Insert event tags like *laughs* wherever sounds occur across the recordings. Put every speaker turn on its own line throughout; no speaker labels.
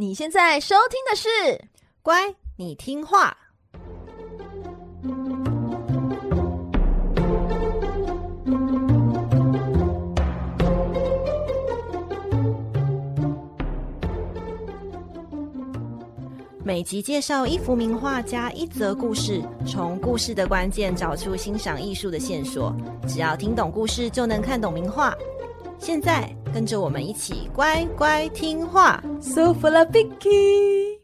你现在收听的是《
乖，你听话》。每集介绍一幅名画加一则故事，从故事的关键找出欣赏艺术的线索。只要听懂故事，就能看懂名画。现在跟着我们一起乖乖听话。
So full of Vicky。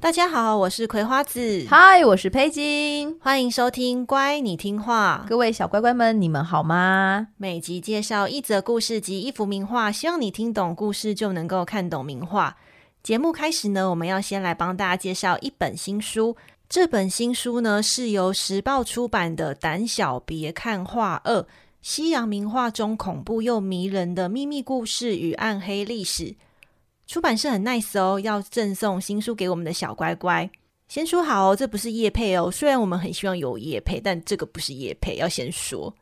大家好，我是葵花子。
嗨，我是佩金。
欢迎收听《乖，你听话》。
各位小乖乖们，你们好吗？
每集介绍一则故事及一幅名画，希望你听懂故事就能够看懂名画。节目开始呢，我们要先来帮大家介绍一本新书。这本新书呢，是由时报出版的《胆小别看画二：西洋名画中恐怖又迷人的秘密故事与暗黑历史》。出版社很 nice 哦，要赠送新书给我们的小乖乖。先说好哦，这不是叶配哦。虽然我们很希望有叶配，但这个不是叶配，要先说。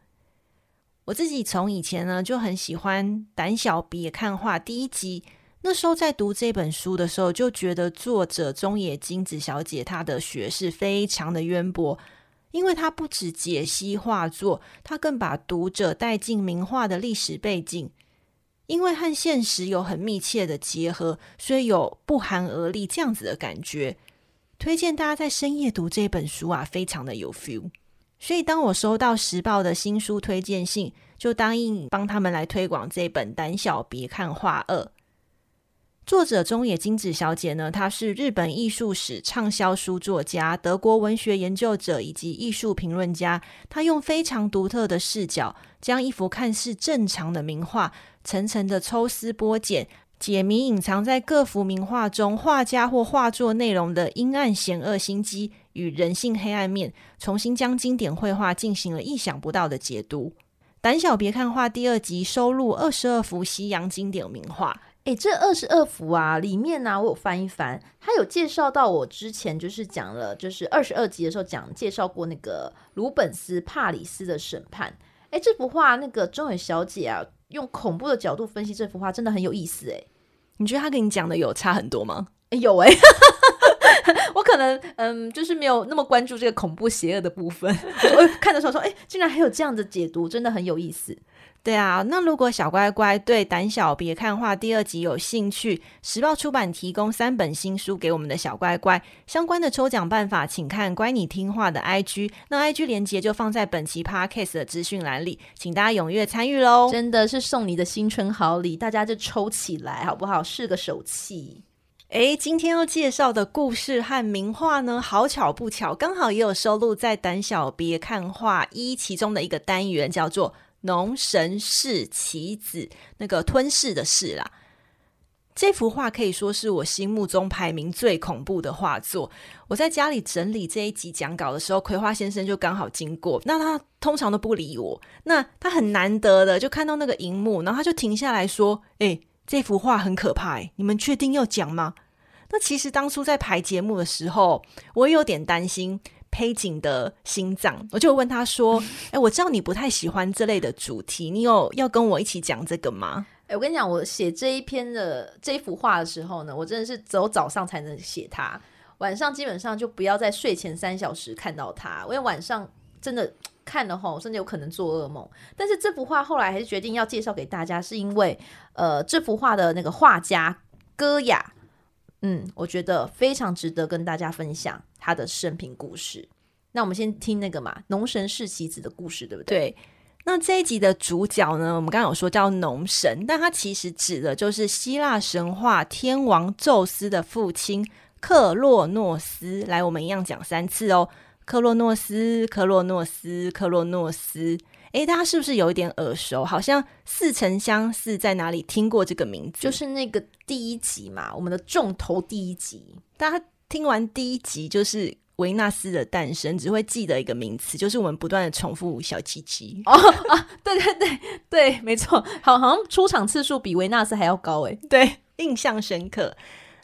我自己从以前呢就很喜欢《胆小别看画》第一集。那时候在读这本书的时候，就觉得作者中野金子小姐她的学识非常的渊博，因为她不只解析画作，她更把读者带进名画的历史背景，因为和现实有很密切的结合，所以有不寒而栗这样子的感觉。推荐大家在深夜读这本书啊，非常的有 feel。所以当我收到时报的新书推荐信，就答应帮他们来推广这本《胆小别看画二》。作者中野金子小姐呢，她是日本艺术史畅销书作家、德国文学研究者以及艺术评论家。她用非常独特的视角，将一幅看似正常的名画，层层的抽丝剥茧，解谜隐藏在各幅名画中画家或画作内容的阴暗险恶心机与人性黑暗面，重新将经典绘画进行了意想不到的解读。胆小别看画第二集收录二十二幅西洋经典名画。
诶，这二十二幅啊，里面呢、啊，我有翻一翻，他有介绍到我之前就是讲了，就是二十二集的时候讲介绍过那个鲁本斯帕里斯的审判。诶，这幅画那个中野小姐啊，用恐怖的角度分析这幅画，真的很有意思。诶，
你觉得他跟你讲的有差很多吗？
诶有诶，*laughs* 我可能嗯，就是没有那么关注这个恐怖邪恶的部分。*laughs* 我看的时候说，诶，竟然还有这样的解读，真的很有意思。
对啊，那如果小乖乖对《胆小别看画》第二集有兴趣，时报出版提供三本新书给我们的小乖乖，相关的抽奖办法，请看“乖你听话”的 IG，那 IG 连接就放在本期 Podcast 的资讯栏里，请大家踊跃参与喽！
真的是送你的新春好礼，大家就抽起来好不好？是个手气。
诶，今天要介绍的故事和名画呢，好巧不巧，刚好也有收录在《胆小别看画一》其中的一个单元，叫做。农神室棋子，那个吞噬的噬啦，这幅画可以说是我心目中排名最恐怖的画作。我在家里整理这一集讲稿的时候，葵花先生就刚好经过，那他通常都不理我，那他很难得的就看到那个荧幕，然后他就停下来说：“诶，这幅画很可怕，诶，你们确定要讲吗？”那其实当初在排节目的时候，我也有点担心。黑井的心脏，我就问他说：“ *laughs* 哎、欸，我知道你不太喜欢这类的主题，你有要跟我一起讲这个吗？”
哎、欸，我跟你讲，我写这一篇的这一幅画的时候呢，我真的是只有早上才能写它，晚上基本上就不要在睡前三小时看到它，因为晚上真的 *tsk* 看了吼，甚至有可能做噩梦。但是这幅画后来还是决定要介绍给大家，是因为呃，这幅画的那个画家戈雅。嗯，我觉得非常值得跟大家分享他的生平故事。那我们先听那个嘛，农神是棋子的故事，对不对？
对。那这一集的主角呢，我们刚刚有说叫农神，但他其实指的就是希腊神话天王宙斯的父亲克洛诺斯。来，我们一样讲三次哦，克洛诺斯，克洛诺斯，克洛诺斯。诶，大家是不是有一点耳熟？好像似曾相识，在哪里听过这个名字？
就是那个第一集嘛，我们的重头第一集。
大家听完第一集，就是维纳斯的诞生，只会记得一个名词，就是我们不断的重复小鸡鸡。
哦啊，对对对对，没错，好，好像出场次数比维纳斯还要高诶。
对，印象深刻。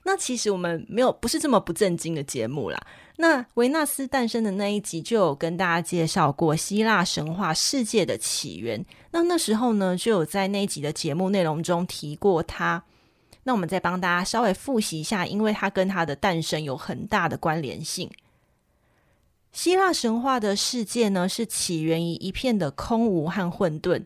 那其实我们没有不是这么不正经的节目啦。那维纳斯诞生的那一集就有跟大家介绍过希腊神话世界的起源。那那时候呢，就有在那一集的节目内容中提过他。那我们再帮大家稍微复习一下，因为它跟它的诞生有很大的关联性。希腊神话的世界呢，是起源于一片的空无和混沌。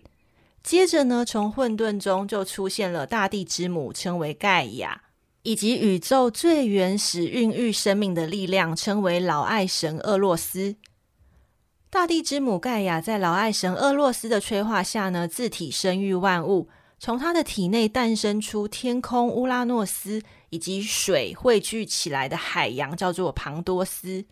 接着呢，从混沌中就出现了大地之母，称为盖亚，以及宇宙最原始孕育生命的力量，称为老爱神厄洛斯。大地之母盖亚在老爱神厄洛斯的催化下呢，自体生育万物，从他的体内诞生出天空乌拉诺斯，以及水汇聚起来的海洋，叫做庞多斯。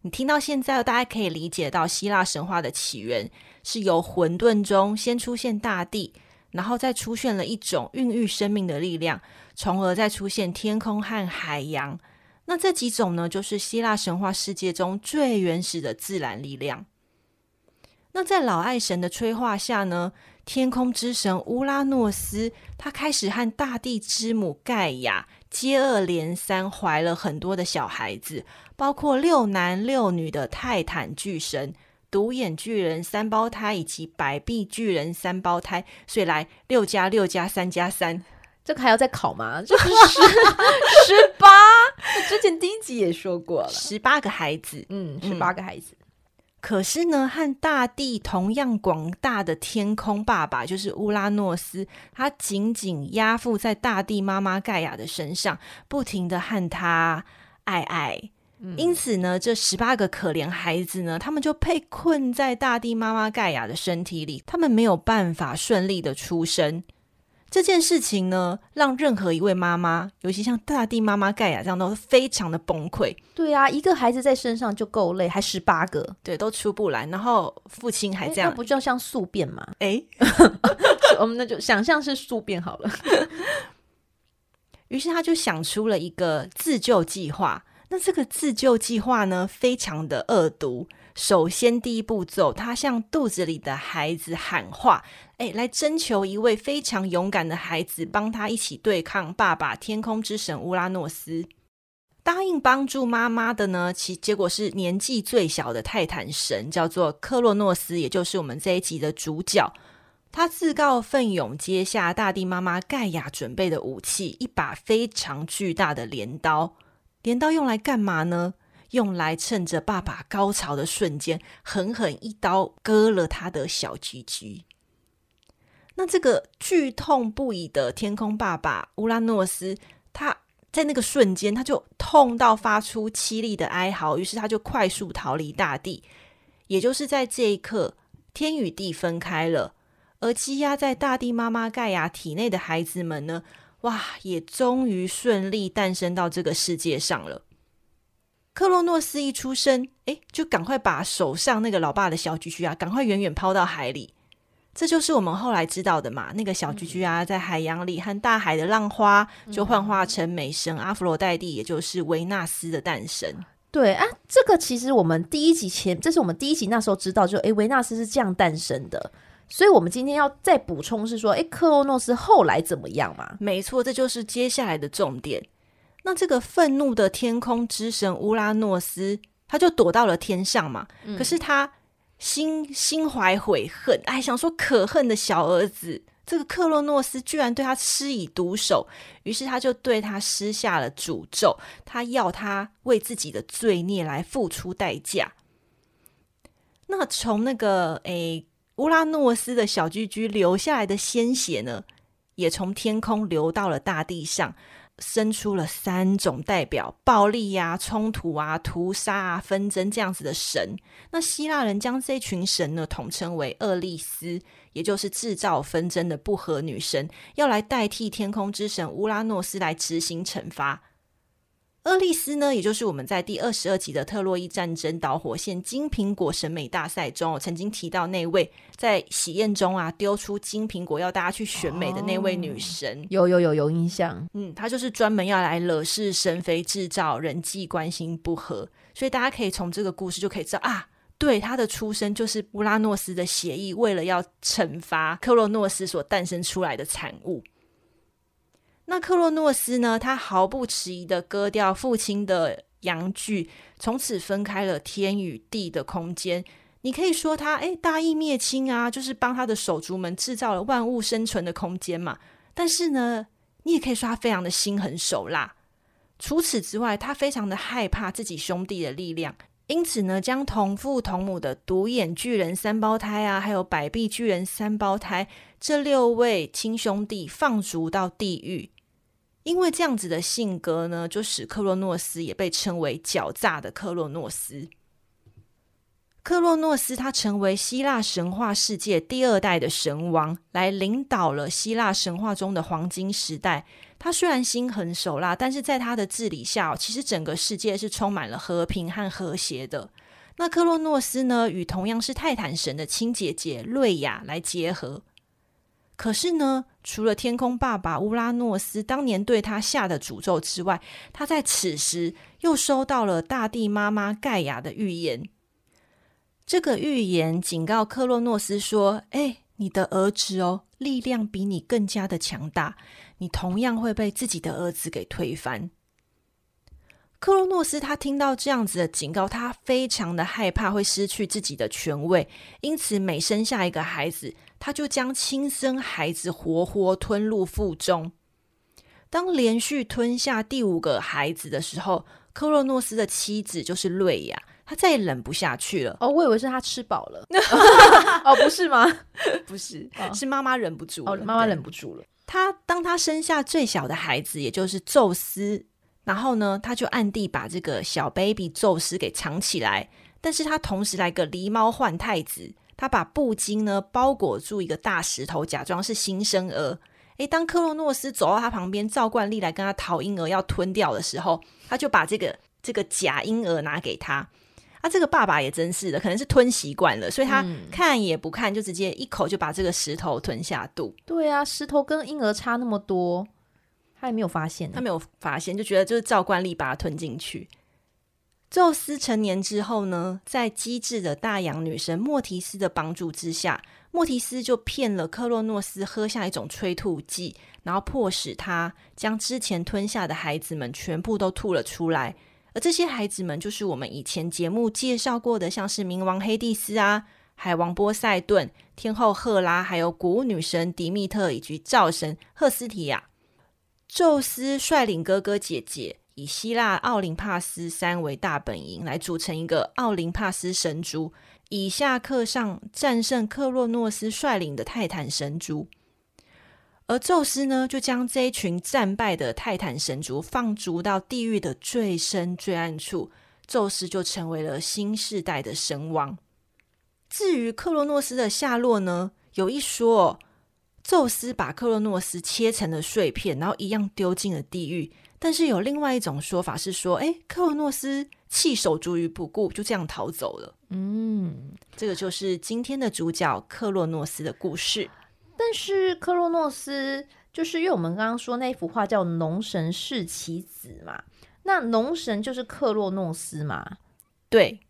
你听到现在，大家可以理解到希腊神话的起源是由混沌中先出现大地，然后再出现了一种孕育生命的力量，从而再出现天空和海洋。那这几种呢，就是希腊神话世界中最原始的自然力量。那在老爱神的催化下呢，天空之神乌拉诺斯，他开始和大地之母盖亚接二连三怀了很多的小孩子。包括六男六女的泰坦巨神、独眼巨人三胞胎以及百臂巨人三胞胎，所以来六加六加三加三，
这个还要再考吗？就是十十八，之前第一集也说过了，
十八个孩子，
嗯，十八个孩子。嗯、
可是呢，和大地同样广大的天空爸爸就是乌拉诺斯，他紧紧压附在大地妈妈盖亚的身上，不停的和他爱爱。因此呢，这十八个可怜孩子呢，他们就被困在大地妈妈盖亚的身体里，他们没有办法顺利的出生。这件事情呢，让任何一位妈妈，尤其像大地妈妈盖亚这样，都非常的崩溃。
对啊，一个孩子在身上就够累，还十八个，
对，都出不来。然后父亲还这样，
那不就像宿便吗？
哎，*laughs*
我们那就想象是宿便好了。*laughs*
于是他就想出了一个自救计划。那这个自救计划呢，非常的恶毒。首先，第一步骤，他向肚子里的孩子喊话，诶，来征求一位非常勇敢的孩子，帮他一起对抗爸爸天空之神乌拉诺斯。答应帮助妈妈的呢，其结果是年纪最小的泰坦神，叫做克洛诺斯，也就是我们这一集的主角。他自告奋勇接下大地妈妈盖亚准备的武器，一把非常巨大的镰刀。镰刀用来干嘛呢？用来趁着爸爸高潮的瞬间，狠狠一刀割了他的小鸡鸡。那这个剧痛不已的天空爸爸乌拉诺斯，他在那个瞬间，他就痛到发出凄厉的哀嚎，于是他就快速逃离大地。也就是在这一刻，天与地分开了，而积压在大地妈妈盖亚体内的孩子们呢？哇，也终于顺利诞生到这个世界上了。克洛诺斯一出生，诶，就赶快把手上那个老爸的小菊菊啊，赶快远远抛到海里。这就是我们后来知道的嘛，那个小菊菊啊，在海洋里和大海的浪花就幻化成美神阿弗罗代蒂，也就是维纳斯的诞生。
对啊，这个其实我们第一集前，这是我们第一集那时候知道就，就诶，维纳斯是这样诞生的。所以，我们今天要再补充是说，诶，克洛诺斯后来怎么样嘛？
没错，这就是接下来的重点。那这个愤怒的天空之神乌拉诺斯，他就躲到了天上嘛。嗯、可是他心心怀悔恨，哎，想说可恨的小儿子，这个克洛诺斯居然对他施以毒手，于是他就对他施下了诅咒，他要他为自己的罪孽来付出代价。那从那个诶。乌拉诺斯的小居居流下来的鲜血呢，也从天空流到了大地上，生出了三种代表暴力呀、啊、冲突啊、屠杀啊、纷争这样子的神。那希腊人将这群神呢统称为厄利斯，也就是制造纷争的不和女神，要来代替天空之神乌拉诺斯来执行惩罚。厄利斯呢，也就是我们在第二十二集的特洛伊战争导火线金苹果审美大赛中，我曾经提到那位在喜宴中啊丢出金苹果要大家去选美的那位女神，
有有有有印象。
嗯，她就是专门要来惹是生非，制造人际关系不和，所以大家可以从这个故事就可以知道啊，对，她的出生就是乌拉诺斯的协议，为了要惩罚克洛诺斯所诞生出来的产物。那克洛诺斯呢？他毫不迟疑的割掉父亲的阳具，从此分开了天与地的空间。你可以说他诶大义灭亲啊，就是帮他的手足们制造了万物生存的空间嘛。但是呢，你也可以说他非常的心狠手辣。除此之外，他非常的害怕自己兄弟的力量，因此呢，将同父同母的独眼巨人三胞胎啊，还有百臂巨人三胞胎这六位亲兄弟放逐到地狱。因为这样子的性格呢，就使克洛诺斯也被称为狡诈的克洛诺斯。克洛诺斯他成为希腊神话世界第二代的神王，来领导了希腊神话中的黄金时代。他虽然心狠手辣，但是在他的治理下，其实整个世界是充满了和平和和谐的。那克洛诺斯呢，与同样是泰坦神的亲姐姐瑞亚来结合。可是呢，除了天空爸爸乌拉诺斯当年对他下的诅咒之外，他在此时又收到了大地妈妈盖亚的预言。这个预言警告克洛诺斯说：“哎，你的儿子哦，力量比你更加的强大，你同样会被自己的儿子给推翻。”克洛诺斯他听到这样子的警告，他非常的害怕会失去自己的权位，因此每生下一个孩子，他就将亲生孩子活活吞入腹中。当连续吞下第五个孩子的时候，克洛诺斯的妻子就是瑞亚。他再也忍不下去了。
哦，我以为是他吃饱了。*laughs* 哦，不是吗？*laughs*
不是，哦、是妈妈忍不住了。
哦，妈妈忍不住了。
他当他生下最小的孩子，也就是宙斯，然后呢，他就暗地把这个小 baby 宙斯给藏起来。但是他同时来个狸猫换太子，他把布巾呢包裹住一个大石头，假装是新生儿。诶，当克洛诺斯走到他旁边，照惯例来跟他讨婴儿要吞掉的时候，他就把这个这个假婴儿拿给他。啊，这个爸爸也真是的，可能是吞习惯了，所以他看也不看，就直接一口就把这个石头吞下肚。
对啊，石头跟婴儿差那么多，他也没有发现，
他没有发现，就觉得就是照惯例把它吞进去。宙斯成年之后呢，在机智的大洋女神莫提斯的帮助之下，莫提斯就骗了克洛诺斯喝下一种催吐剂，然后迫使他将之前吞下的孩子们全部都吐了出来。而这些孩子们，就是我们以前节目介绍过的，像是冥王黑帝斯啊、海王波塞顿、天后赫拉，还有谷物女神迪密特以及灶神赫斯提亚。宙斯率领哥哥姐姐，以希腊奥林帕斯山为大本营，来组成一个奥林帕斯神族，以下克上战胜克洛诺斯率领的泰坦神族。而宙斯呢，就将这一群战败的泰坦神族放逐到地狱的最深最暗处，宙斯就成为了新世代的神王。至于克洛诺斯的下落呢，有一说，宙斯把克洛诺斯切成了碎片，然后一样丢进了地狱。但是有另外一种说法是说，诶，克洛诺斯弃手足于不顾，就这样逃走了。嗯，这个就是今天的主角克洛诺斯的故事。
但是克洛诺斯就是因为我们刚刚说那幅画叫农神是其子嘛，那农神就是克洛诺斯嘛？
对，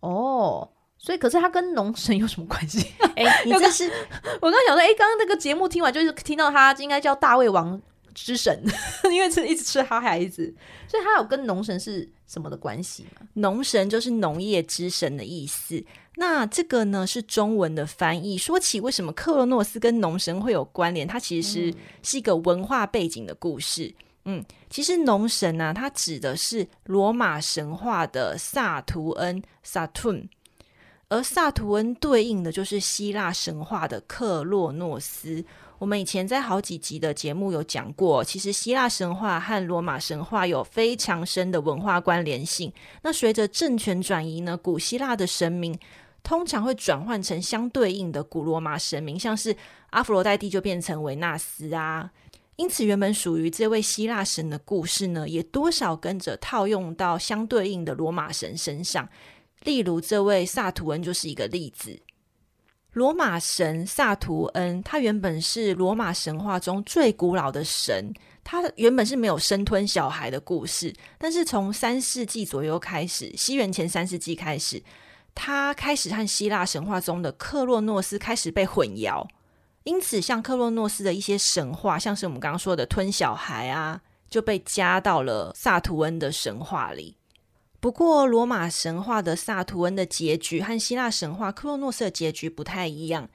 哦，所以可是他跟农神有什么关系？
哎、欸，*laughs* 你这是 *laughs*
我刚刚想说，哎、欸，刚刚那个节目听完就是听到他应该叫大胃王之神，*laughs* 因为是一直吃他孩子，所以他有跟农神是什么的关系吗？
农神就是农业之神的意思。那这个呢是中文的翻译。说起为什么克洛诺斯跟农神会有关联，它其实是是一个文化背景的故事。嗯，其实农神呢、啊，它指的是罗马神话的萨图恩 （Saturn），而萨图恩对应的就是希腊神话的克洛诺斯。我们以前在好几集的节目有讲过，其实希腊神话和罗马神话有非常深的文化关联性。那随着政权转移呢，古希腊的神明通常会转换成相对应的古罗马神明，像是阿佛罗代蒂就变成维纳斯啊。因此，原本属于这位希腊神的故事呢，也多少跟着套用到相对应的罗马神身上。例如，这位萨图恩就是一个例子。罗马神萨图恩，他原本是罗马神话中最古老的神。他原本是没有生吞小孩的故事，但是从三世纪左右开始，西元前三世纪开始，他开始和希腊神话中的克洛诺斯开始被混淆。因此，像克洛诺斯的一些神话，像是我们刚刚说的吞小孩啊，就被加到了萨图恩的神话里。不过，罗马神话的萨图恩的结局和希腊神话克洛诺斯的结局不太一样。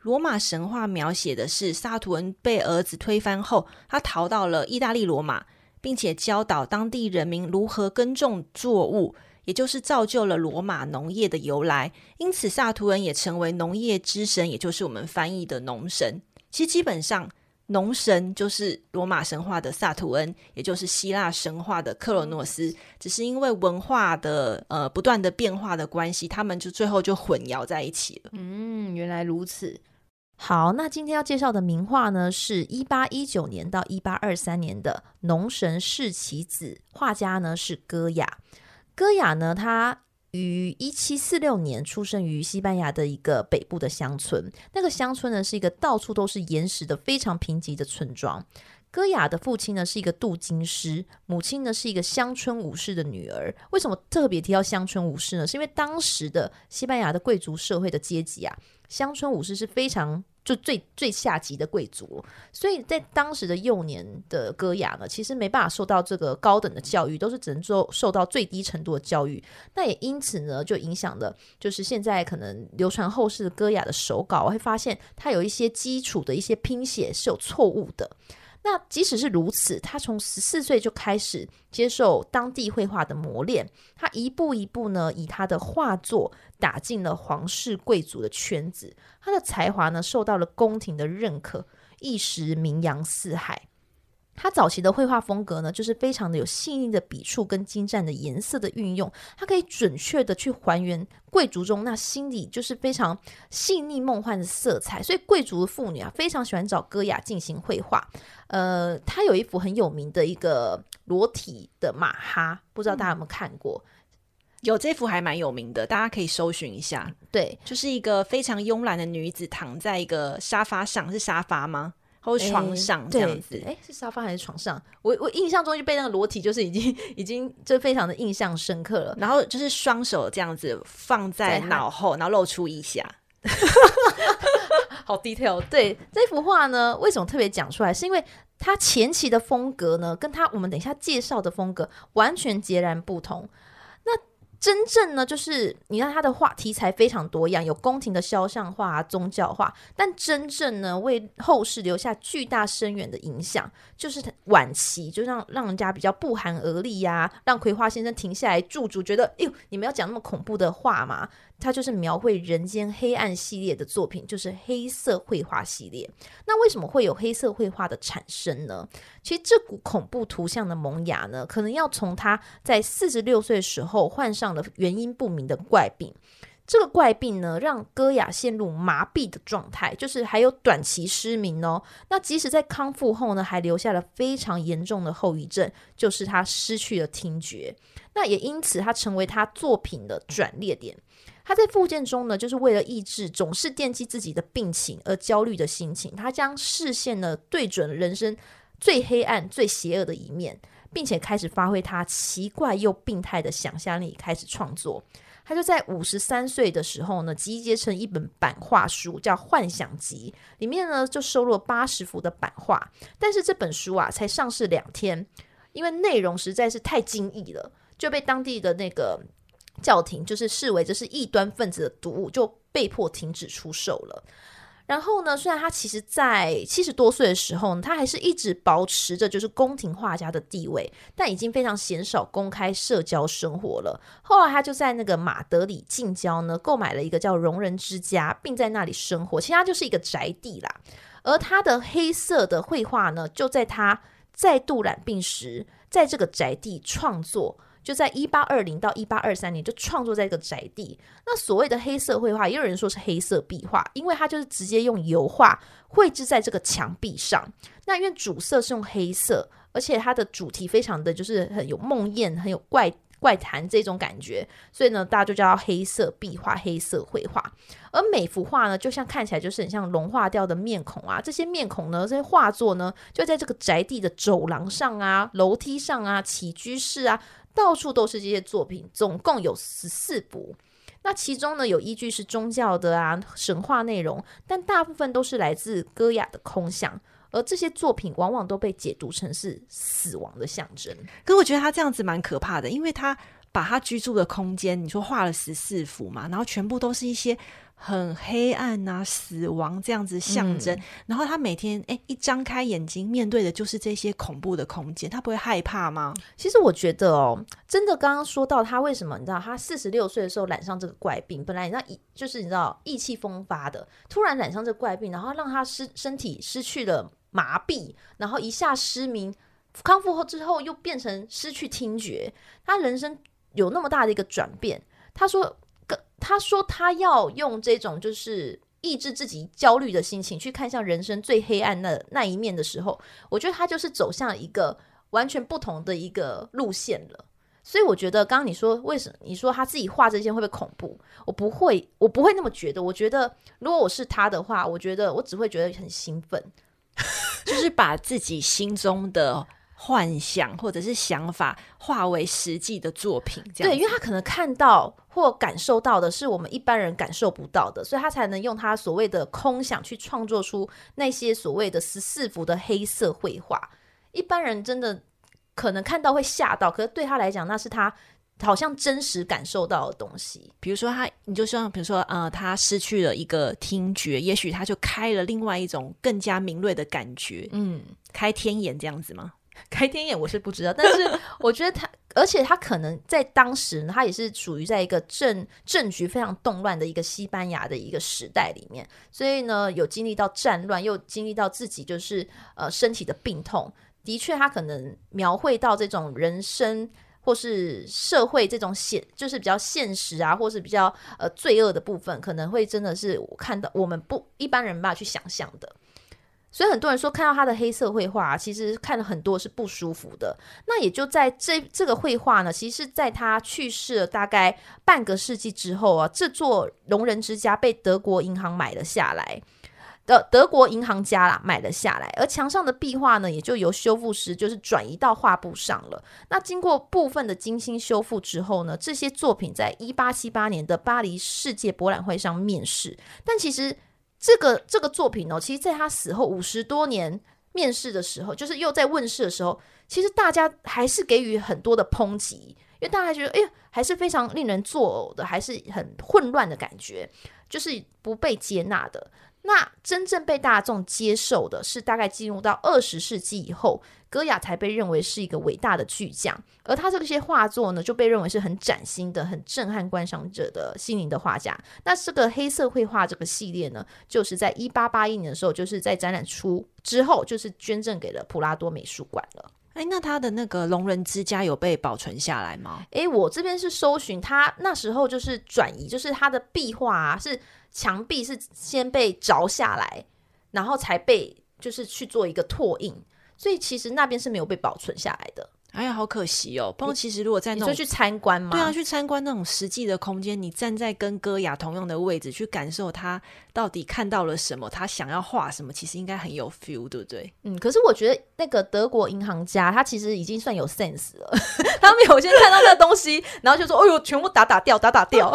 罗马神话描写的是萨图恩被儿子推翻后，他逃到了意大利罗马，并且教导当地人民如何耕种作物，也就是造就了罗马农业的由来。因此，萨图恩也成为农业之神，也就是我们翻译的农神。其实，基本上。农神就是罗马神话的萨图恩，也就是希腊神话的克罗诺斯，只是因为文化的呃不断的变化的关系，他们就最后就混淆在一起了。
嗯，原来如此。好，那今天要介绍的名画呢，是一八一九年到一八二三年的《农神试其子》，画家呢是戈雅。戈雅呢，他。于一七四六年出生于西班牙的一个北部的乡村，那个乡村呢是一个到处都是岩石的非常贫瘠的村庄。戈雅的父亲呢是一个镀金师，母亲呢是一个乡村武士的女儿。为什么特别提到乡村武士呢？是因为当时的西班牙的贵族社会的阶级啊，乡村武士是非常。就最最下级的贵族，所以在当时的幼年的戈雅呢，其实没办法受到这个高等的教育，都是只能做受到最低程度的教育。那也因此呢，就影响了，就是现在可能流传后世的戈雅的手稿，我会发现他有一些基础的一些拼写是有错误的。那即使是如此，他从十四岁就开始接受当地绘画的磨练，他一步一步呢，以他的画作打进了皇室贵族的圈子，他的才华呢，受到了宫廷的认可，一时名扬四海。他早期的绘画风格呢，就是非常的有细腻的笔触跟精湛的颜色的运用，他可以准确的去还原贵族中那心里就是非常细腻梦幻的色彩，所以贵族的妇女啊，非常喜欢找戈雅进行绘画。呃，他有一幅很有名的一个裸体的马哈，不知道大家有没有看过？
有这幅还蛮有名的，大家可以搜寻一下。
对，
就是一个非常慵懒的女子躺在一个沙发上，是沙发吗？或床上这样子，
哎，是沙发还是床上？我我印象中就被那个裸体，就是已经已经就非常的印象深刻了。
然后就是双手这样子放在脑后，然后露出一下，*laughs*
好 detail。对，这幅画呢，为什么特别讲出来？是因为它前期的风格呢，跟它我们等一下介绍的风格完全截然不同。真正呢，就是你看他的画题材非常多样，有宫廷的肖像画、宗教画，但真正呢为后世留下巨大深远的影响，就是晚期就让让人家比较不寒而栗呀，让葵花先生停下来驻足，觉得哎呦，你们要讲那么恐怖的话吗？它就是描绘人间黑暗系列的作品，就是黑色绘画系列。那为什么会有黑色绘画的产生呢？其实这股恐怖图像的萌芽呢，可能要从他在四十六岁时候患上了原因不明的怪病。这个怪病呢，让戈雅陷入麻痹的状态，就是还有短期失明哦。那即使在康复后呢，还留下了非常严重的后遗症，就是他失去了听觉。那也因此，他成为他作品的转捩点。他在复健中呢，就是为了抑制总是惦记自己的病情而焦虑的心情。他将视线呢对准人生最黑暗、最邪恶的一面，并且开始发挥他奇怪又病态的想象力，开始创作。他就在五十三岁的时候呢，集结成一本版画书，叫《幻想集》，里面呢就收录了八十幅的版画。但是这本书啊，才上市两天，因为内容实在是太惊异了，就被当地的那个。教廷就是视为这是异端分子的毒物，就被迫停止出售了。然后呢，虽然他其实在七十多岁的时候呢，他还是一直保持着就是宫廷画家的地位，但已经非常鲜少公开社交生活了。后来他就在那个马德里近郊呢，购买了一个叫容人之家，并在那里生活。其实他就是一个宅地啦。而他的黑色的绘画呢，就在他再度染病时，在这个宅地创作。就在一八二零到一八二三年，就创作在一个宅地。那所谓的黑色绘画，也有人说是黑色壁画，因为它就是直接用油画绘制在这个墙壁上。那因为主色是用黑色，而且它的主题非常的就是很有梦魇、很有怪怪谈这种感觉，所以呢，大家就叫黑色壁画、黑色绘画。而每幅画呢，就像看起来就是很像融化掉的面孔啊。这些面孔呢，这些画作呢，就在这个宅地的走廊上啊、楼梯上啊、起居室啊。到处都是这些作品，总共有十四幅。那其中呢，有依据是宗教的啊、神话内容，但大部分都是来自戈雅的空想。而这些作品往往都被解读成是死亡的象征。
可我觉得他这样子蛮可怕的，因为他把他居住的空间，你说画了十四幅嘛，然后全部都是一些。很黑暗啊，死亡这样子象征。嗯、然后他每天哎，一张开眼睛，面对的就是这些恐怖的空间，他不会害怕吗？
其实我觉得哦，真的刚刚说到他为什么，你知道，他四十六岁的时候染上这个怪病，本来你知道就是你知道意气风发的，突然染上这个怪病，然后让他失身体失去了麻痹，然后一下失明，康复后之后又变成失去听觉，他人生有那么大的一个转变。他说。他说他要用这种就是抑制自己焦虑的心情去看向人生最黑暗的那一面的时候，我觉得他就是走向一个完全不同的一个路线了。所以我觉得刚刚你说为什么你说他自己画这些会不会恐怖？我不会，我不会那么觉得。我觉得如果我是他的话，我觉得我只会觉得很兴奋，*laughs*
就是把自己心中的。幻想或者是想法化为实际的作品，这样
对，因为他可能看到或感受到的是我们一般人感受不到的，所以他才能用他所谓的空想去创作出那些所谓的十四幅的黑色绘画。一般人真的可能看到会吓到，可是对他来讲，那是他好像真实感受到的东西。
比如说他，你就像比如说，呃，他失去了一个听觉，也许他就开了另外一种更加敏锐的感觉，嗯，开天眼这样子吗？*laughs*
开天眼我是不知道，但是 *laughs* 我觉得他，而且他可能在当时呢，他也是处于在一个政政局非常动乱的一个西班牙的一个时代里面，所以呢，有经历到战乱，又经历到自己就是呃身体的病痛，的确，他可能描绘到这种人生或是社会这种现，就是比较现实啊，或是比较呃罪恶的部分，可能会真的是我看到我们不一般人没办法去想象的。所以很多人说看到他的黑色绘画，其实看了很多是不舒服的。那也就在这这个绘画呢，其实在他去世了大概半个世纪之后啊，这座龙人之家被德国银行买了下来的，德国银行家啦买了下来，而墙上的壁画呢，也就由修复师就是转移到画布上了。那经过部分的精心修复之后呢，这些作品在一八七八年的巴黎世界博览会上面世，但其实。这个这个作品哦，其实在他死后五十多年面世的时候，就是又在问世的时候，其实大家还是给予很多的抨击，因为大家觉得，哎呀，还是非常令人作呕的，还是很混乱的感觉，就是不被接纳的。那真正被大众接受的是，大概进入到二十世纪以后，戈雅才被认为是一个伟大的巨匠，而他这些画作呢，就被认为是很崭新的、很震撼观赏者的心灵的画家。那这个黑色绘画这个系列呢，就是在一八八一年的时候，就是在展览出之后，就是捐赠给了普拉多美术馆了。
哎，那他的那个龙人之家有被保存下来吗？
哎，我这边是搜寻他那时候就是转移，就是他的壁画啊是。墙壁是先被凿下来，然后才被就是去做一个拓印，所以其实那边是没有被保存下来的。
哎呀，好可惜哦！不过其实如果在那种
你说去参观嘛？
对啊，去参观那种实际的空间，你站在跟戈雅同样的位置去感受他到底看到了什么，他想要画什么，其实应该很有 feel，对不对？
嗯，可是我觉得那个德国银行家他其实已经算有 sense 了，*laughs* 他们有先看到那东西，然后就说：“哎呦，全部打打掉，打打掉。*laughs* ”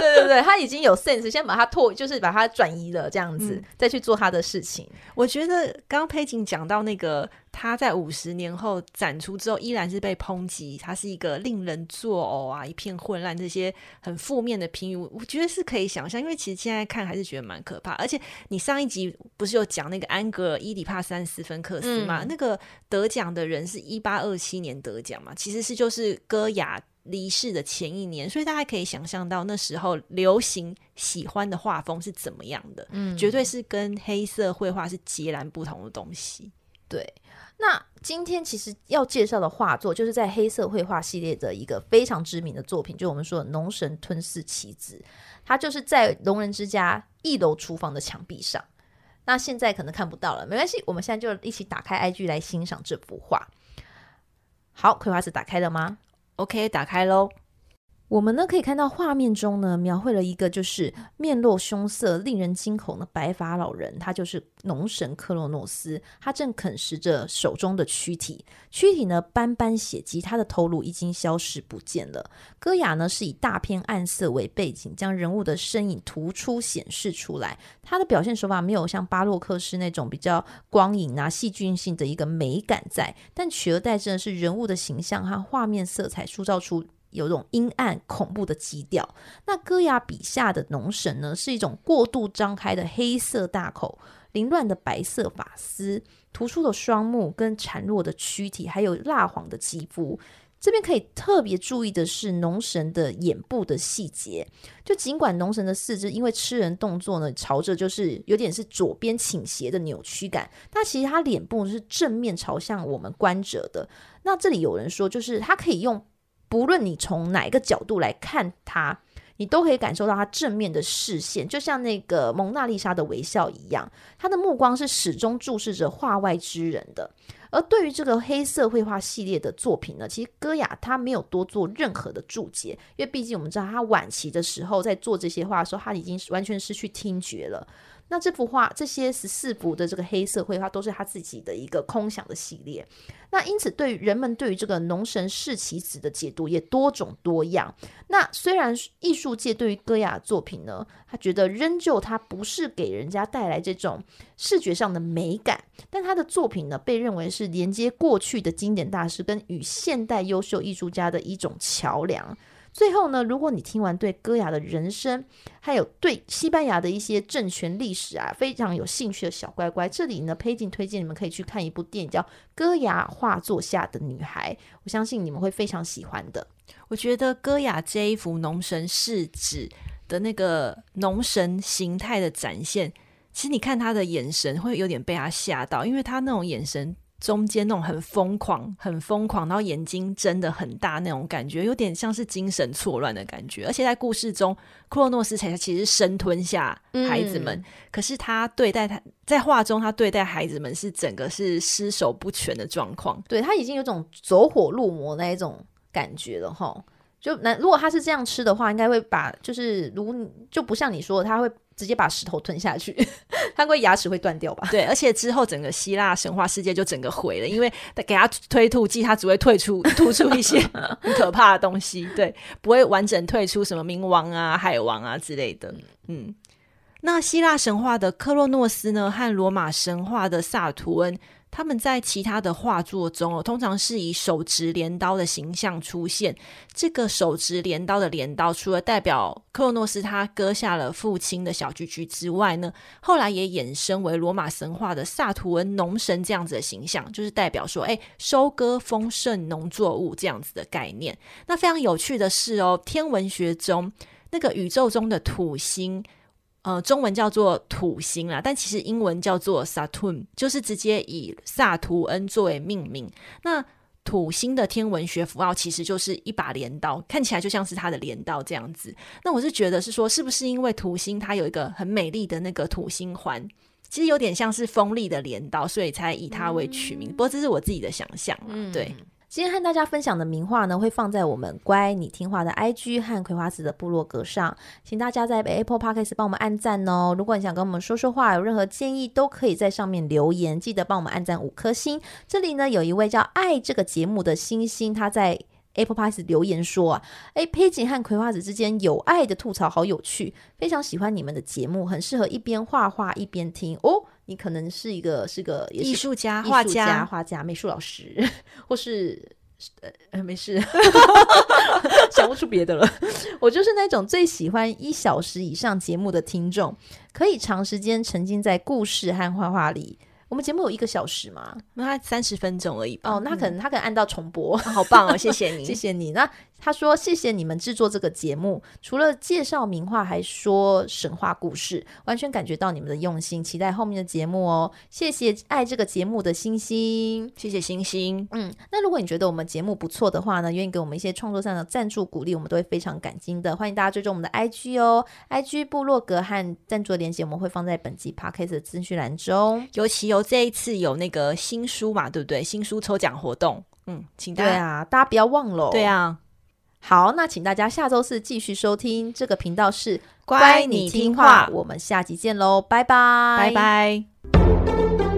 对对对，他已经有 sense，先把它拓，就是把它转移了，这样子、嗯、再去做他的事情。
我觉得刚刚佩锦讲到那个。他在五十年后展出之后，依然是被抨击，他是一个令人作呕啊，一片混乱，这些很负面的评语，我觉得是可以想象，因为其实现在看还是觉得蛮可怕。而且你上一集不是有讲那个安格尔伊里帕三斯芬克斯嘛？嗯、那个得奖的人是一八二七年得奖嘛？其实是就是戈雅离世的前一年，所以大家可以想象到那时候流行喜欢的画风是怎么样的，嗯，绝对是跟黑色绘画是截然不同的东西，
对。那今天其实要介绍的画作，就是在黑色绘画系列的一个非常知名的作品，就我们说的《农神吞噬棋子》，它就是在龙人之家一楼厨房的墙壁上。那现在可能看不到了，没关系，我们现在就一起打开 IG 来欣赏这幅画。好，葵花籽打开了吗？OK，打开喽。我们呢可以看到画面中呢描绘了一个就是面露凶色、令人惊恐的白发老人，他就是农神克洛诺斯，他正啃食着手中的躯体，躯体呢斑斑血迹，他的头颅已经消失不见了。戈雅呢是以大片暗色为背景，将人物的身影突出显示出来。他的表现手法没有像巴洛克式那种比较光影啊、戏剧性的一个美感在，但取而代之的是人物的形象和画面色彩塑造出。有种阴暗恐怖的基调。那戈雅笔下的农神呢，是一种过度张开的黑色大口，凌乱的白色发丝，突出的双目跟孱弱的躯体，还有蜡黄的肌肤。这边可以特别注意的是农神的眼部的细节。就尽管农神的四肢因为吃人动作呢，朝着就是有点是左边倾斜的扭曲感，但其实他脸部是正面朝向我们观者的。那这里有人说，就是他可以用。不论你从哪个角度来看他，你都可以感受到他正面的视线，就像那个蒙娜丽莎的微笑一样，他的目光是始终注视着画外之人的。而对于这个黑色绘画系列的作品呢，其实戈雅他没有多做任何的注解，因为毕竟我们知道他晚期的时候在做这些画的时候，他已经完全失去听觉了。那这幅画，这些十四幅的这个黑色绘画都是他自己的一个空想的系列。那因此，对于人们对于这个农神视其子的解读也多种多样。那虽然艺术界对于戈雅作品呢，他觉得仍旧他不是给人家带来这种视觉上的美感，但他的作品呢，被认为是连接过去的经典大师跟与现代优秀艺术家的一种桥梁。最后呢，如果你听完对歌雅的人生，还有对西班牙的一些政权历史啊，非常有兴趣的小乖乖，这里呢，佩锦推荐你们可以去看一部电影，叫《歌雅画作下的女孩》，我相信你们会非常喜欢的。
我觉得歌雅这一幅农神视子的那个农神形态的展现，其实你看他的眼神会有点被他吓到，因为他那种眼神。中间那种很疯狂、很疯狂，然后眼睛睁得很大那种感觉，有点像是精神错乱的感觉。而且在故事中，克洛诺斯才其实生吞下孩子们，嗯、可是他对待他在画中，他对待孩子们是整个是失手不全的状况。
对，他已经有种走火入魔那一种感觉了哈。就那如果他是这样吃的话，应该会把就是如就不像你说的，他会。直接把石头吞下去，*laughs* 他会牙齿会断掉吧？
对，而且之后整个希腊神话世界就整个毁了，因为给他推吐剂，他只会退出吐出一些很可怕的东西，对，不会完整退出什么冥王啊、海王啊之类的。嗯，那希腊神话的克洛诺斯呢，和罗马神话的萨图恩。他们在其他的画作中哦，通常是以手执镰刀的形象出现。这个手执镰刀的镰刀，除了代表克洛诺斯他割下了父亲的小锯锯之外呢，后来也衍生为罗马神话的萨图恩农神这样子的形象，就是代表说，哎，收割丰盛农作物这样子的概念。那非常有趣的是哦，天文学中那个宇宙中的土星。呃，中文叫做土星啦，但其实英文叫做 Saturn，就是直接以萨图恩作为命名。那土星的天文学符号其实就是一把镰刀，看起来就像是它的镰刀这样子。那我是觉得是说，是不是因为土星它有一个很美丽的那个土星环，其实有点像是锋利的镰刀，所以才以它为取名。嗯、不过这是我自己的想象，嗯，对。
今天和大家分享的名画呢，会放在我们乖你听话的 IG 和葵花子的部落格上，请大家在 Apple Podcast 帮我们按赞哦。如果你想跟我们说说话，有任何建议，都可以在上面留言，记得帮我们按赞五颗星。这里呢，有一位叫爱这个节目的星星，他在 Apple Podcast 留言说啊，诶，佩锦和葵花子之间有爱的吐槽好有趣，非常喜欢你们的节目，很适合一边画画一边听哦。你可能是一个是个
艺术家、
画家、画家、美术老师，或是呃没事，*laughs* 想不出别的了。*laughs* 我就是那种最喜欢一小时以上节目的听众，可以长时间沉浸在故事和画画里。我们节目有一个小时吗？
那他三十分钟而已。
哦，那可能他可能按到重播，
嗯、好棒哦！谢谢 *laughs* 你，
谢谢你。那他说谢谢你们制作这个节目，除了介绍名画，还说神话故事，完全感觉到你们的用心。期待后面的节目哦。谢谢爱这个节目的星星，
谢谢星星。
嗯，那如果你觉得我们节目不错的话呢，愿意给我们一些创作上的赞助鼓励，我们都会非常感激的。欢迎大家追踪我们的 IG 哦，IG 部落格和赞助的链接我们会放在本集 Podcast 的资讯栏中，
尤其有。这一次有那个新书嘛，对不对？新书抽奖活动，嗯，请大家
对啊，大家不要忘了。
对啊，
好，那请大家下周四继续收听这个频道是
乖，你听话，
我们下集见喽，拜拜，
拜拜。